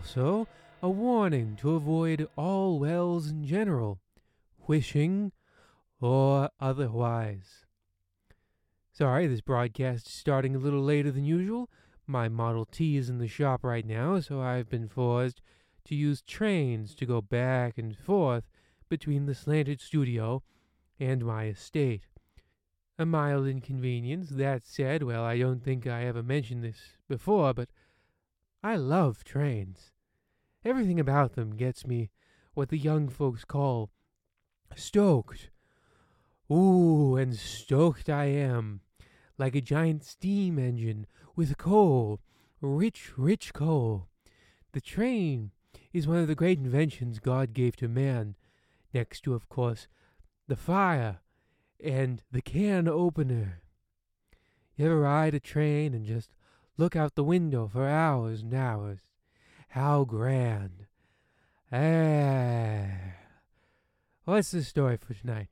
Also, a warning to avoid all wells in general, wishing or otherwise. Sorry, this broadcast is starting a little later than usual. My Model T is in the shop right now, so I've been forced to use trains to go back and forth between the slanted studio and my estate. A mild inconvenience, that said, well, I don't think I ever mentioned this before, but I love trains. Everything about them gets me what the young folks call stoked. Ooh, and stoked I am, like a giant steam engine with coal, rich, rich coal. The train is one of the great inventions God gave to man, next to, of course, the fire and the can opener. You ever ride a train and just look out the window for hours and hours? How grand. Ah. What's the story for tonight?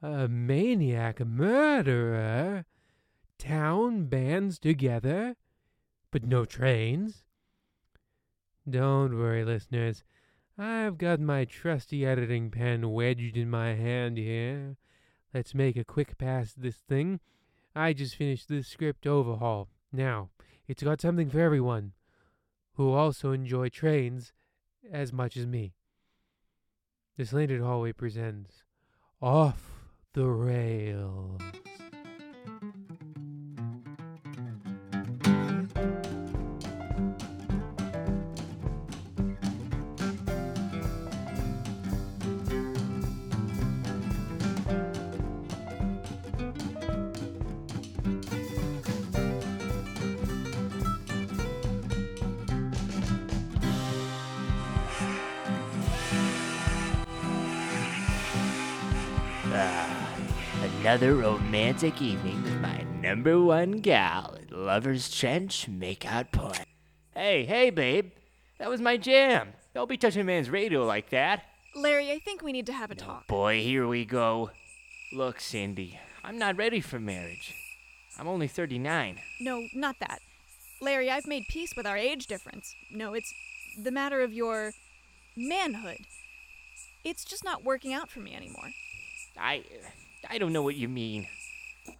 A maniac a murderer? Town bands together? But no trains? Don't worry, listeners. I've got my trusty editing pen wedged in my hand here. Let's make a quick pass this thing. I just finished this script overhaul. Now, it's got something for everyone who also enjoy trains as much as me. The Slanted Hallway presents Off the Rails. Another romantic evening with my number one gal at Lover's Trench Makeout Point. Hey, hey, babe. That was my jam. Don't be touching a man's radio like that. Larry, I think we need to have a talk. Boy, here we go. Look, Cindy, I'm not ready for marriage. I'm only 39. No, not that. Larry, I've made peace with our age difference. No, it's the matter of your manhood. It's just not working out for me anymore. I. I don't know what you mean.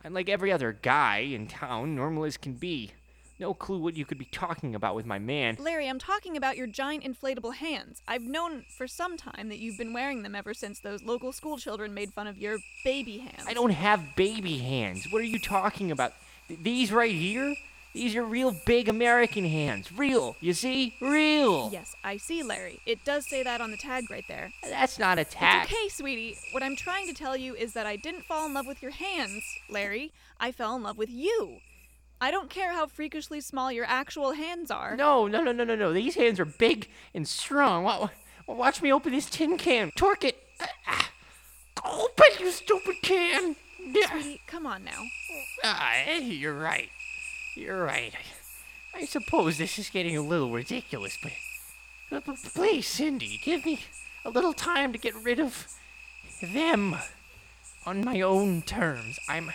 I'm like every other guy in town, normal as can be. No clue what you could be talking about with my man. Larry, I'm talking about your giant inflatable hands. I've known for some time that you've been wearing them ever since those local school children made fun of your baby hands. I don't have baby hands. What are you talking about? Th- these right here? These are real big American hands. Real. You see? Real. Yes, I see, Larry. It does say that on the tag right there. That's not a tag. It's okay, sweetie. What I'm trying to tell you is that I didn't fall in love with your hands, Larry. I fell in love with you. I don't care how freakishly small your actual hands are. No, no, no, no, no, no. These hands are big and strong. Wa- wa- Watch me open this tin can. Torque it. Ah. Open, you stupid can. Sweetie, come on now. Eh, you're right. You're right. I, I suppose this is getting a little ridiculous, but, but, but please, Cindy, give me a little time to get rid of them on my own terms. I'm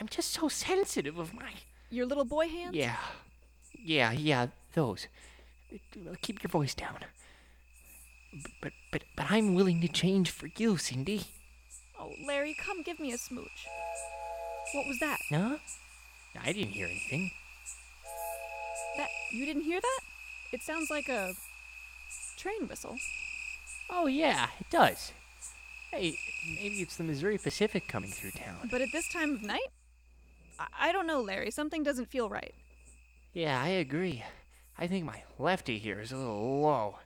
I'm just so sensitive of my Your little boy hands? yeah, yeah, yeah. Those. Keep your voice down. But but but I'm willing to change for you, Cindy. Oh, Larry, come give me a smooch. What was that? Huh? I didn't hear anything. That you didn't hear that? It sounds like a train whistle. Oh yeah, it does. Hey, maybe it's the Missouri Pacific coming through town. But at this time of night? I, I don't know, Larry. Something doesn't feel right. Yeah, I agree. I think my lefty here is a little low.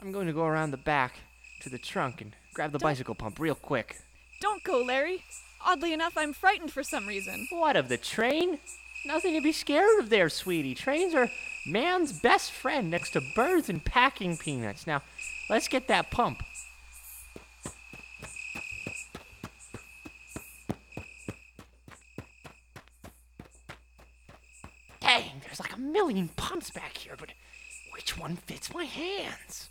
I'm going to go around the back to the trunk and grab the Don't- bicycle pump real quick. Don't go, Larry. Oddly enough, I'm frightened for some reason. What of the train? Nothing to be scared of there, sweetie. Trains are man's best friend next to birds and packing peanuts. Now, let's get that pump. Dang, there's like a million pumps back here, but which one fits my hands?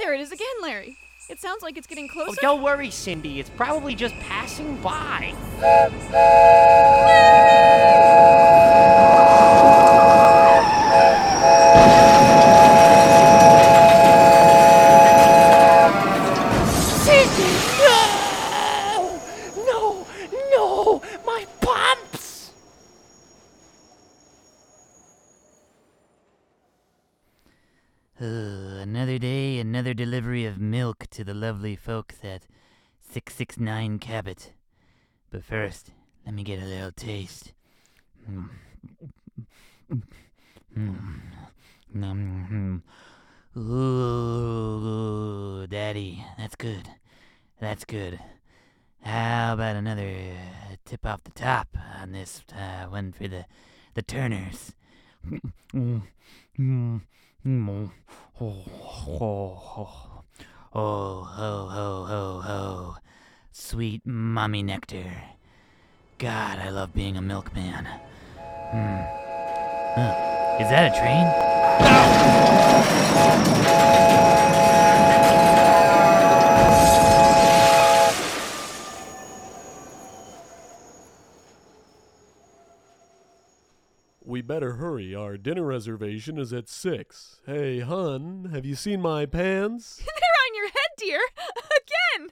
There it is again, Larry. It sounds like it's getting oh, closer. Oh, don't worry, Cindy. It's probably just passing by. delivery of milk to the lovely folks at 669 Cabot. But first, let me get a little taste. Mm. Mm. Mm. Ooh, Daddy, that's good. That's good. How about another uh, tip off the top on this uh, one for the the Turners? Oh, ho, ho, ho, ho. Sweet mommy nectar. God, I love being a milkman. Hmm. Huh. Is that a train? We better hurry. Our dinner reservation is at six. Hey, hun, have you seen my pants? They're on your head, dear. Again.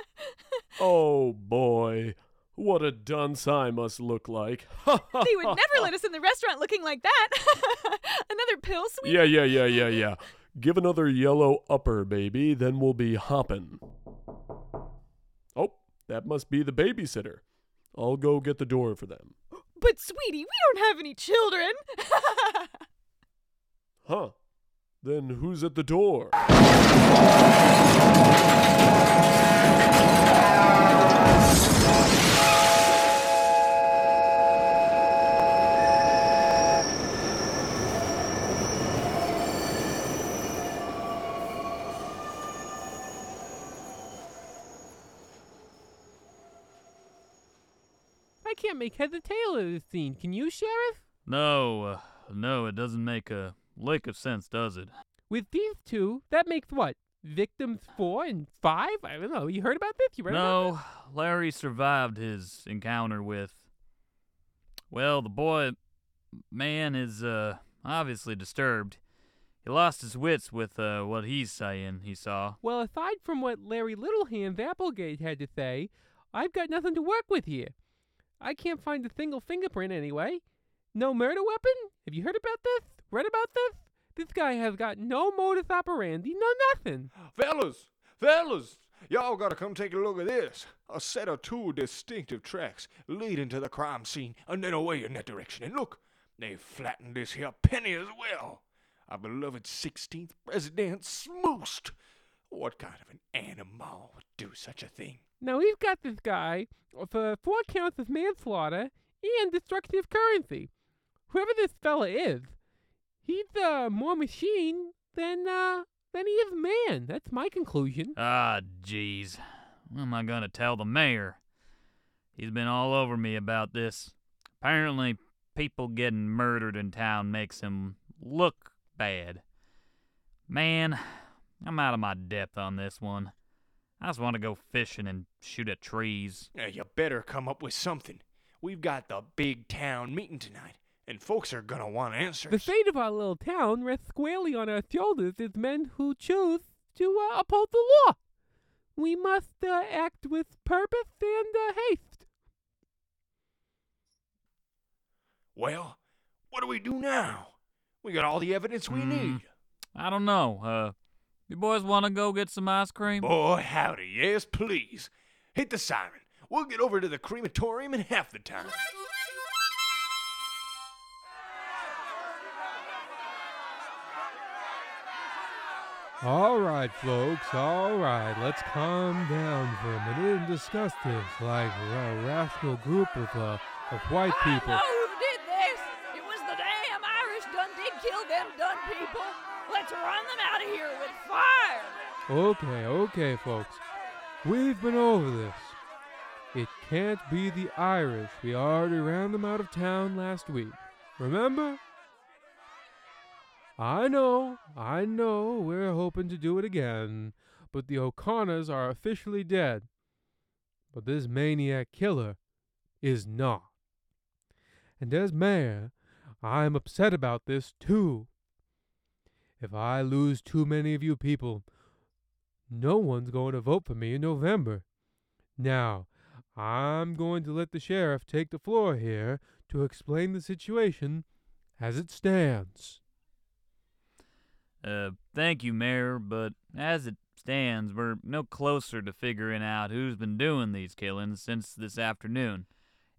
oh boy, what a dunce I must look like. they would never let us in the restaurant looking like that. Another pill, sweet. Yeah, yeah, yeah, yeah, yeah. Give another yellow upper, baby, then we'll be hoppin'. Oh, that must be the babysitter. I'll go get the door for them. But, sweetie, we don't have any children. Huh. Then who's at the door? I can't make head or tail of this scene. Can you, Sheriff? No, uh, no, it doesn't make a lick of sense, does it? With these two, that makes what? Victims four and five? I don't know. You heard about this? You read about No, Larry survived his encounter with. Well, the boy, man, is uh, obviously disturbed. He lost his wits with uh, what he's saying he saw. Well, aside from what Larry Littlehands Applegate had to say, I've got nothing to work with here. I can't find a single fingerprint anyway. No murder weapon? Have you heard about this? Read about this? This guy has got no modus operandi, no nothing. Fellas, fellas, y'all gotta come take a look at this. A set of two distinctive tracks leading to the crime scene and then away in that direction. And look, they flattened this here penny as well. Our beloved 16th president smoosed. What kind of an animal would do such a thing? Now we've got this guy for four counts of manslaughter and destructive currency. Whoever this fella is, he's uh, more machine than uh, than he is man. That's my conclusion. Ah, jeez. What am I gonna tell the mayor? He's been all over me about this. Apparently, people getting murdered in town makes him look bad. Man, I'm out of my depth on this one. I just want to go fishing and shoot at trees. Now, you better come up with something. We've got the big town meeting tonight, and folks are gonna want answers. The fate of our little town rests squarely on our shoulders as men who choose to uh, uphold the law. We must uh, act with purpose and uh, haste. well, what do we do now? We got all the evidence we Hmm. need. I don't know. Uh, you boys want to go get some ice cream? Boy, howdy, yes, please. Hit the siren. We'll get over to the crematorium in half the time. All right, folks, all right. Let's calm down for a minute and discuss this like a rational group of, uh, of white people. Okay, okay, folks. We've been over this. It can't be the Irish. We already ran them out of town last week. Remember? I know, I know, we're hoping to do it again, but the O'Connors are officially dead. But this maniac killer is not. And as mayor, I'm upset about this too. If I lose too many of you people, no one's going to vote for me in November. Now, I'm going to let the sheriff take the floor here to explain the situation as it stands. Uh, thank you, Mayor, but as it stands, we're no closer to figuring out who's been doing these killings since this afternoon.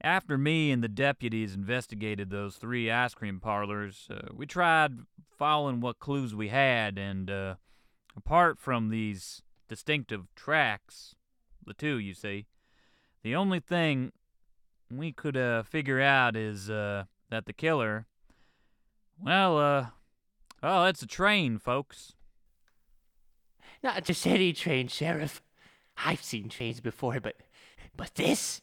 After me and the deputies investigated those three ice cream parlors, uh, we tried following what clues we had, and uh, apart from these distinctive tracks, the two, you see, the only thing we could uh, figure out is uh, that the killer, well, uh, oh, it's a train, folks. Not just any train, Sheriff. I've seen trains before, but but this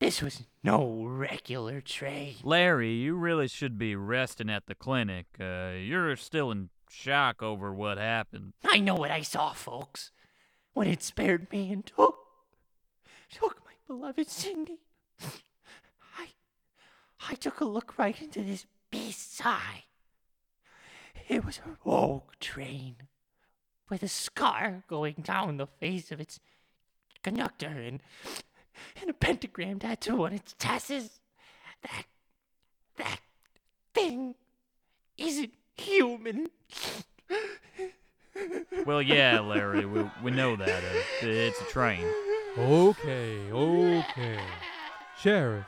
this was no regular train. Larry, you really should be resting at the clinic. Uh, you're still in shock over what happened. I know what I saw, folks. When it spared me and took took my beloved Cindy. I I took a look right into this beast's eye. It was a rogue train with a scar going down the face of its conductor and and a pentagram tattoo on its chassis. That that thing isn't human. Well, yeah, Larry, we, we know that. Uh, it's a train. Okay, okay. Sheriff,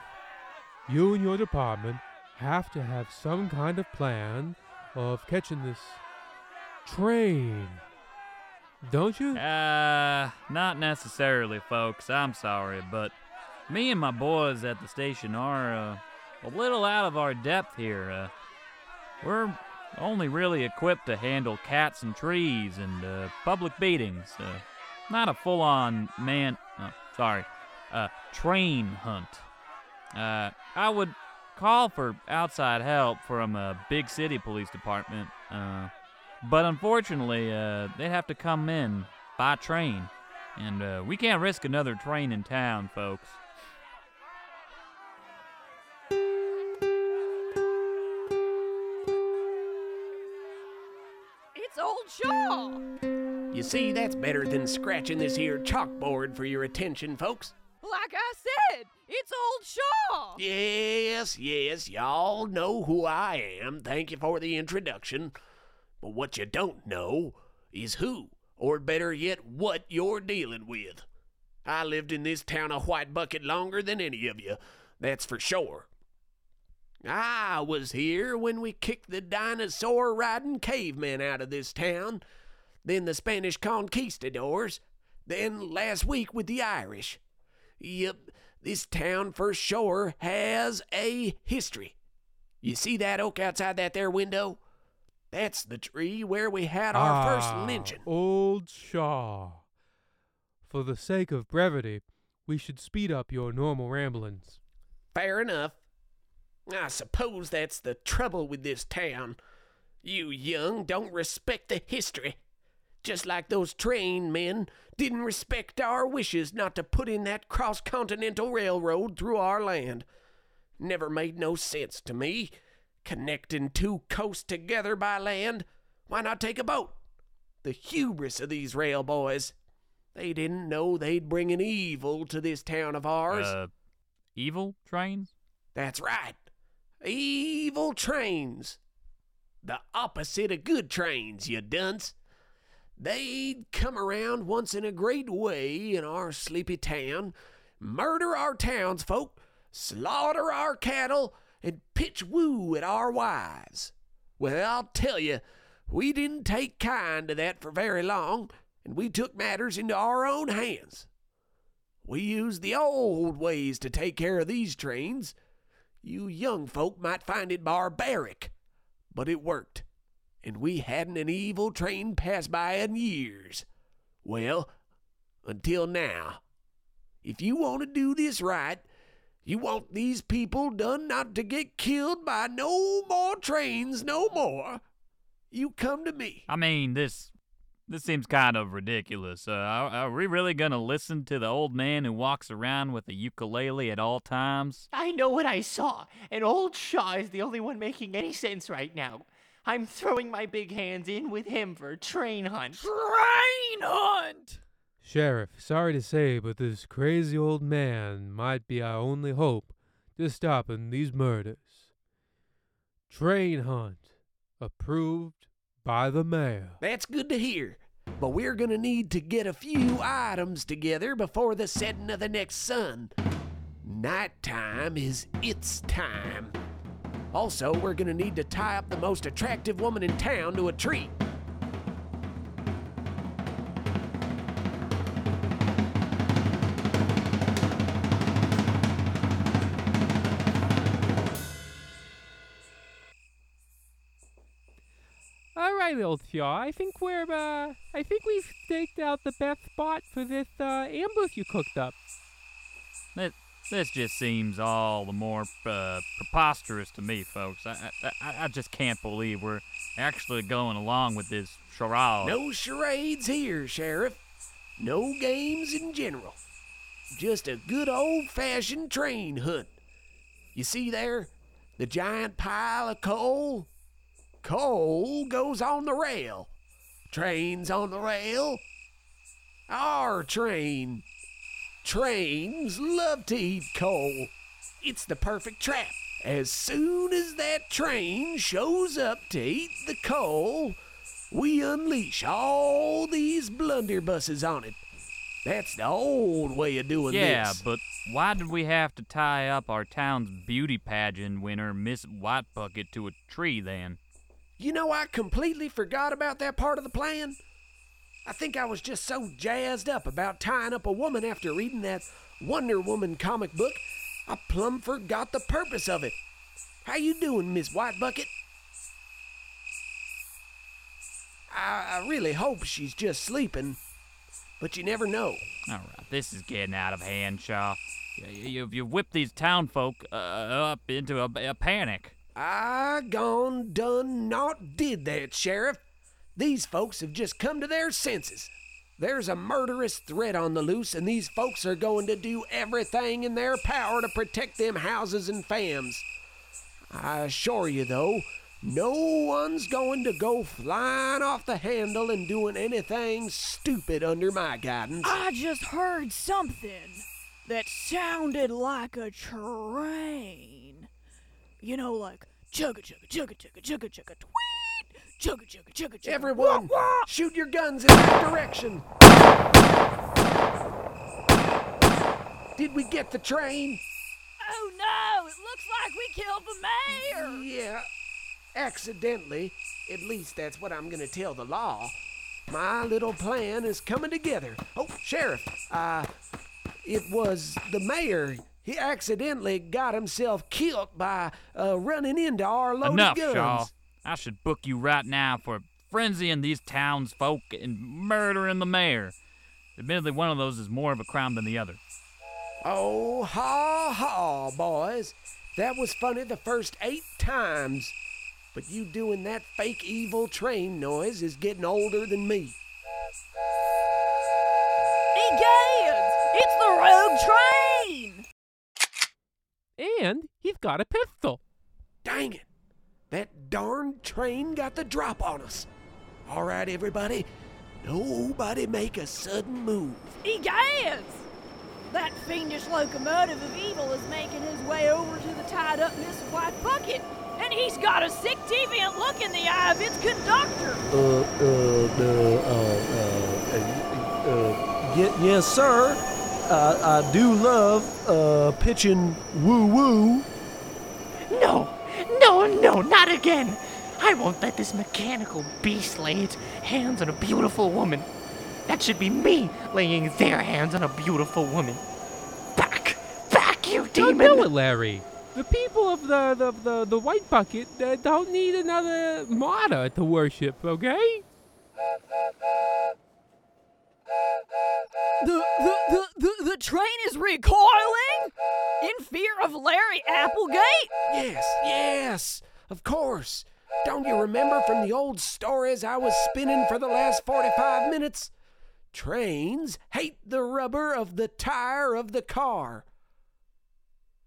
you and your department have to have some kind of plan of catching this train. Don't you? Uh, not necessarily, folks. I'm sorry, but me and my boys at the station are uh, a little out of our depth here. Uh, we're only really equipped to handle cats and trees and uh, public beatings. Uh, not a full-on man. Oh, sorry, uh, train hunt. Uh, I would call for outside help from a big city police department. Uh, but unfortunately, uh, they'd have to come in by train. And uh, we can't risk another train in town, folks. Old Shaw. You see, that's better than scratching this here chalkboard for your attention, folks. Like I said, it's old Shaw. Yes, yes, y'all know who I am. Thank you for the introduction. But what you don't know is who, or better yet, what you're dealing with. I lived in this town of White Bucket longer than any of you, that's for sure. I was here when we kicked the dinosaur riding cavemen out of this town, then the Spanish conquistadors, then last week with the Irish. Yep, this town for sure has a history. You see that oak outside that there window? That's the tree where we had our ah, first lynching. Old Shaw. For the sake of brevity, we should speed up your normal ramblings. Fair enough. I suppose that's the trouble with this town. You young don't respect the history. Just like those train men didn't respect our wishes not to put in that cross continental railroad through our land. Never made no sense to me. Connecting two coasts together by land, why not take a boat? The hubris of these rail boys. They didn't know they'd bring an evil to this town of ours. Uh, evil trains? That's right. Evil trains. The opposite of good trains, you dunce. They'd come around once in a great way in our sleepy town, murder our townsfolk, slaughter our cattle, and pitch woo at our wives. Well, I'll tell you, we didn't take kind to that for very long, and we took matters into our own hands. We used the old ways to take care of these trains. You young folk might find it barbaric, but it worked, and we hadn't an evil train pass by in years. Well, until now. If you want to do this right, you want these people done not to get killed by no more trains no more, you come to me. I mean, this this seems kind of ridiculous. Uh, are, are we really gonna listen to the old man who walks around with a ukulele at all times? I know what I saw, and old Shaw is the only one making any sense right now. I'm throwing my big hands in with him for a train hunt. Train hunt. Sheriff, sorry to say, but this crazy old man might be our only hope to stopping these murders. Train hunt approved by the mail. That's good to hear. But we're gonna need to get a few items together before the setting of the next sun. Nighttime is its time. Also, we're gonna need to tie up the most attractive woman in town to a tree. All right, old Shaw. I think we're uh, I think we've staked out the best spot for this uh, ambush you cooked up. This, this just seems all the more uh, preposterous to me, folks. I, I, I- I just can't believe we're actually going along with this charade. No charades here, Sheriff. No games in general. Just a good old fashioned train hunt. You see there? The giant pile of coal? Coal goes on the rail. Trains on the rail. Our train. Trains love to eat coal. It's the perfect trap. As soon as that train shows up to eat the coal, we unleash all these blunderbusses on it. That's the old way of doing Yeah, this. Yeah, but why did we have to tie up our town's beauty pageant winner, Miss Whitebucket, to a tree then? You know, I completely forgot about that part of the plan. I think I was just so jazzed up about tying up a woman after reading that Wonder Woman comic book, I plumb forgot the purpose of it. How you doing, Miss White Bucket? I, I really hope she's just sleeping, but you never know. All right, this is getting out of hand, Shaw. You, you, you whipped these town folk uh, up into a, a panic. I gone done not did that, Sheriff. These folks have just come to their senses. There's a murderous threat on the loose, and these folks are going to do everything in their power to protect them houses and fams. I assure you, though, no one's going to go flying off the handle and doing anything stupid under my guidance. I just heard something that sounded like a train. You know, like chugga chugga chugga chugga chugga chugga tweet, chugga chugga chugga chugga. Everyone, wah, wah. shoot your guns in that direction. Did we get the train? Oh no! It looks like we killed the mayor. Yeah, accidentally. At least that's what I'm gonna tell the law. My little plan is coming together. Oh, Sheriff, uh, it was the mayor. He accidentally got himself killed by uh, running into our loaded Enough, guns. Shaw. I should book you right now for frenzying these townsfolk and murdering the mayor. Admittedly, one of those is more of a crime than the other. Oh, ha ha, boys. That was funny the first eight times. But you doing that fake evil train noise is getting older than me. Egads! Got a pistol. Dang it! That darn train got the drop on us. All right, everybody. Nobody make a sudden move. Egads! That fiendish locomotive of evil is making his way over to the tied up Miss White Bucket, and he's got a sick deviant look in the eye of its conductor. Uh, uh, uh, uh, uh, uh, ye- yes, sir. I, I do love uh, pitching woo woo. No, no, no, not again. I won't let this mechanical beast lay its hands on a beautiful woman. That should be me laying their hands on a beautiful woman. Back, back, you demon! Don't do it, Larry. The people of the the, the, the White Bucket uh, don't need another martyr to worship, okay? The, the, the, the, the train is recoiling in fear of Larry Applegate? Yes, yes, of course. Don't you remember from the old stories I was spinning for the last 45 minutes? Trains hate the rubber of the tire of the car.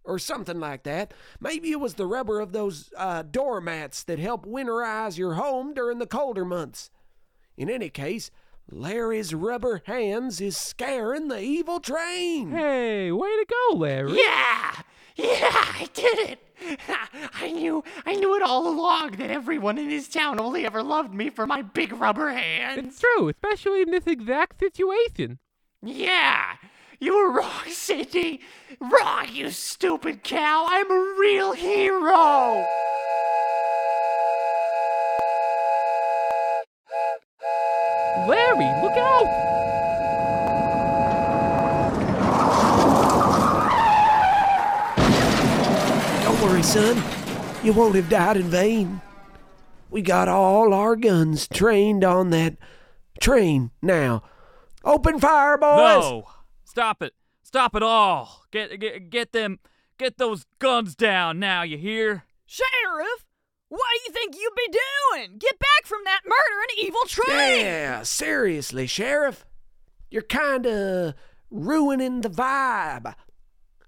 Or something like that. Maybe it was the rubber of those uh, doormats that help winterize your home during the colder months. In any case, Larry's rubber hands is scaring the evil train. Hey, way to go, Larry. Yeah! Yeah, I did it. I knew, I knew it all along that everyone in this town only ever loved me for my big rubber hands. It's true, especially in this exact situation. Yeah, you were wrong, Cindy. Wrong, you stupid cow. I'm a real hero. Larry, look out! Don't worry, son. You won't have died in vain. We got all our guns trained on that train now. Open fire, boys! No! Stop it! Stop it all! Get get get them get those guns down now, you hear? Sheriff, what do you think you'd be doing? Get back from that murdering evil train! Yeah, seriously, Sheriff. You're kinda ruining the vibe.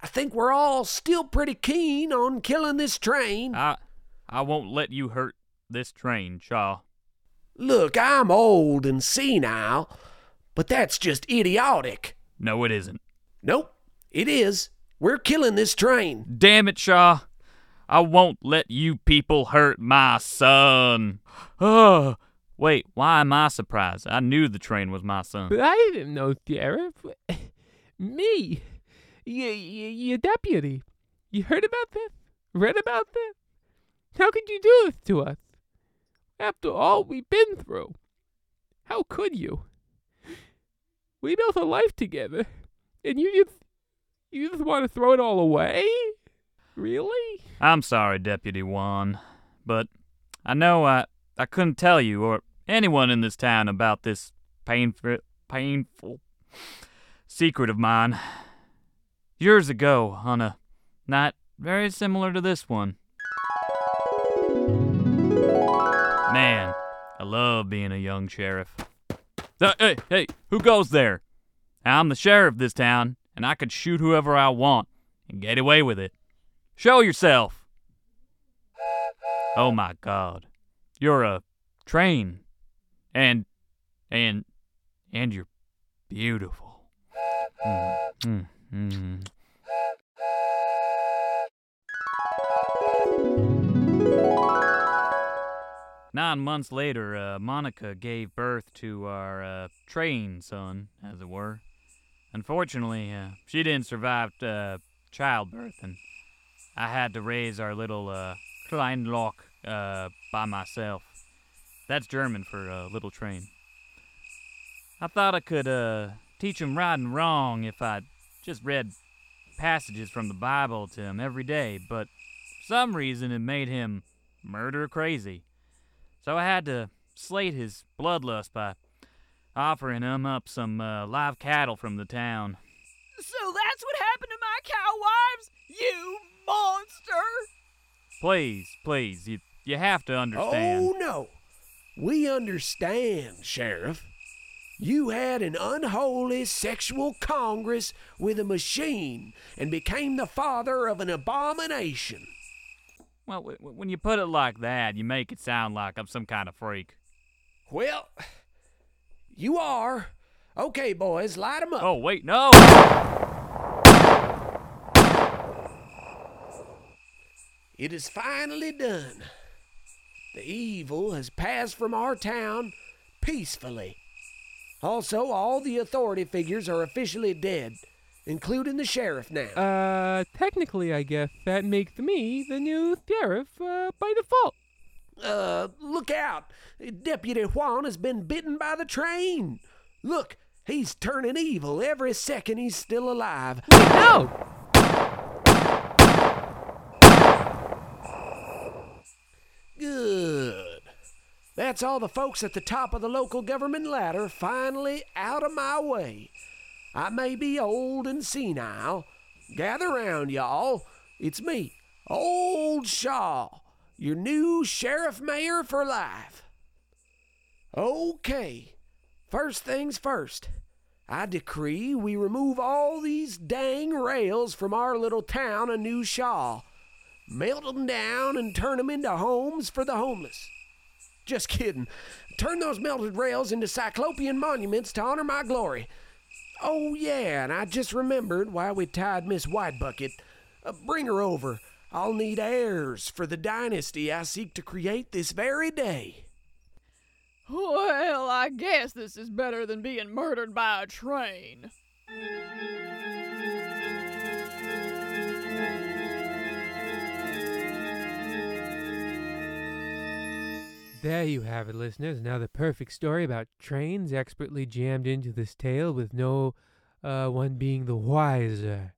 I think we're all still pretty keen on killing this train. I I won't let you hurt this train, Shaw. Look, I'm old and senile, but that's just idiotic. No, it isn't. Nope, it is. We're killing this train. Damn it, Shaw. I won't let you people hurt my son. Oh, wait, why am I surprised? I knew the train was my son. But I didn't know, Sheriff. Me, your, your, your deputy. You heard about this? Read about this? How could you do this to us? After all we've been through. How could you? We built a life together, and you just, you just want to throw it all away? Really? I'm sorry, Deputy Juan, but I know I I couldn't tell you or anyone in this town about this painful painful secret of mine. Years ago, on a night very similar to this one. Man, I love being a young sheriff. Uh, hey, hey, who goes there? I'm the sheriff of this town, and I could shoot whoever I want and get away with it. Show yourself. Oh my god. You're a train. And and and you're beautiful. Mm, mm, mm. Nine months later, uh, Monica gave birth to our uh, train son, as it were. Unfortunately, uh, she didn't survive uh, childbirth, and I had to raise our little uh, Kleinloch uh, by myself. That's German for uh, little train. I thought I could uh, teach him right and wrong if I just read passages from the Bible to him every day, but for some reason it made him murder crazy. So I had to slate his bloodlust by offering him up some uh, live cattle from the town. So that's what happened to my cow wives? You monster! Please, please, you you have to understand. Oh, no. We understand, Sheriff. You had an unholy sexual congress with a machine and became the father of an abomination. Well, w- w- when you put it like that, you make it sound like I'm some kind of freak. Well, you are. Okay, boys, light 'em up. Oh, wait, no! It is finally done. The evil has passed from our town peacefully. Also, all the authority figures are officially dead, including the sheriff now. Uh, technically, I guess that makes me the new sheriff uh, by default. Uh, look out! Deputy Juan has been bitten by the train. Look, he's turning evil every second he's still alive. No! Good. That's all the folks at the top of the local government ladder finally out of my way. I may be old and senile. Gather round, y'all. It's me, Old Shaw, your new sheriff mayor for life. Okay, first things first. I decree we remove all these dang rails from our little town of New Shaw melt 'em down and turn 'em into homes for the homeless. Just kidding. Turn those melted rails into cyclopean monuments to honor my glory. Oh, yeah, and I just remembered why we tied Miss Whitebucket. Uh, bring her over. I'll need heirs for the dynasty I seek to create this very day. Well, I guess this is better than being murdered by a train. There you have it, listeners. Now the perfect story about trains expertly jammed into this tale with no uh, one being the wiser.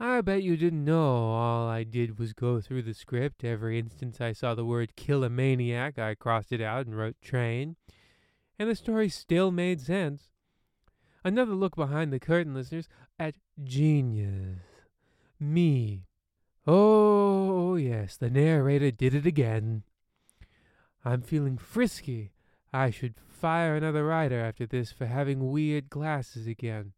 I bet you didn't know all I did was go through the script. Every instance I saw the word kill a maniac, I crossed it out and wrote train. And the story still made sense. Another look behind the curtain, listeners, at genius. Me. Oh, yes, the narrator did it again. I'm feeling frisky. I should fire another writer after this for having weird glasses again.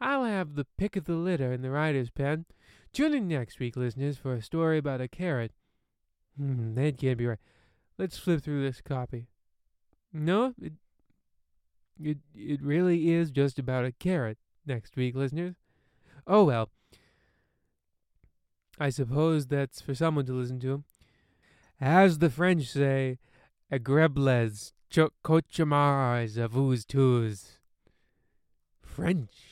I'll have the pick of the litter in the writer's pen. Tune in next week, listeners, for a story about a carrot. Hmm, that can't be right. Let's flip through this copy. No, it, it, it really is just about a carrot next week, listeners. Oh well. I suppose that's for someone to listen to. As the French say, agrebles, cochamars, avous tous. French.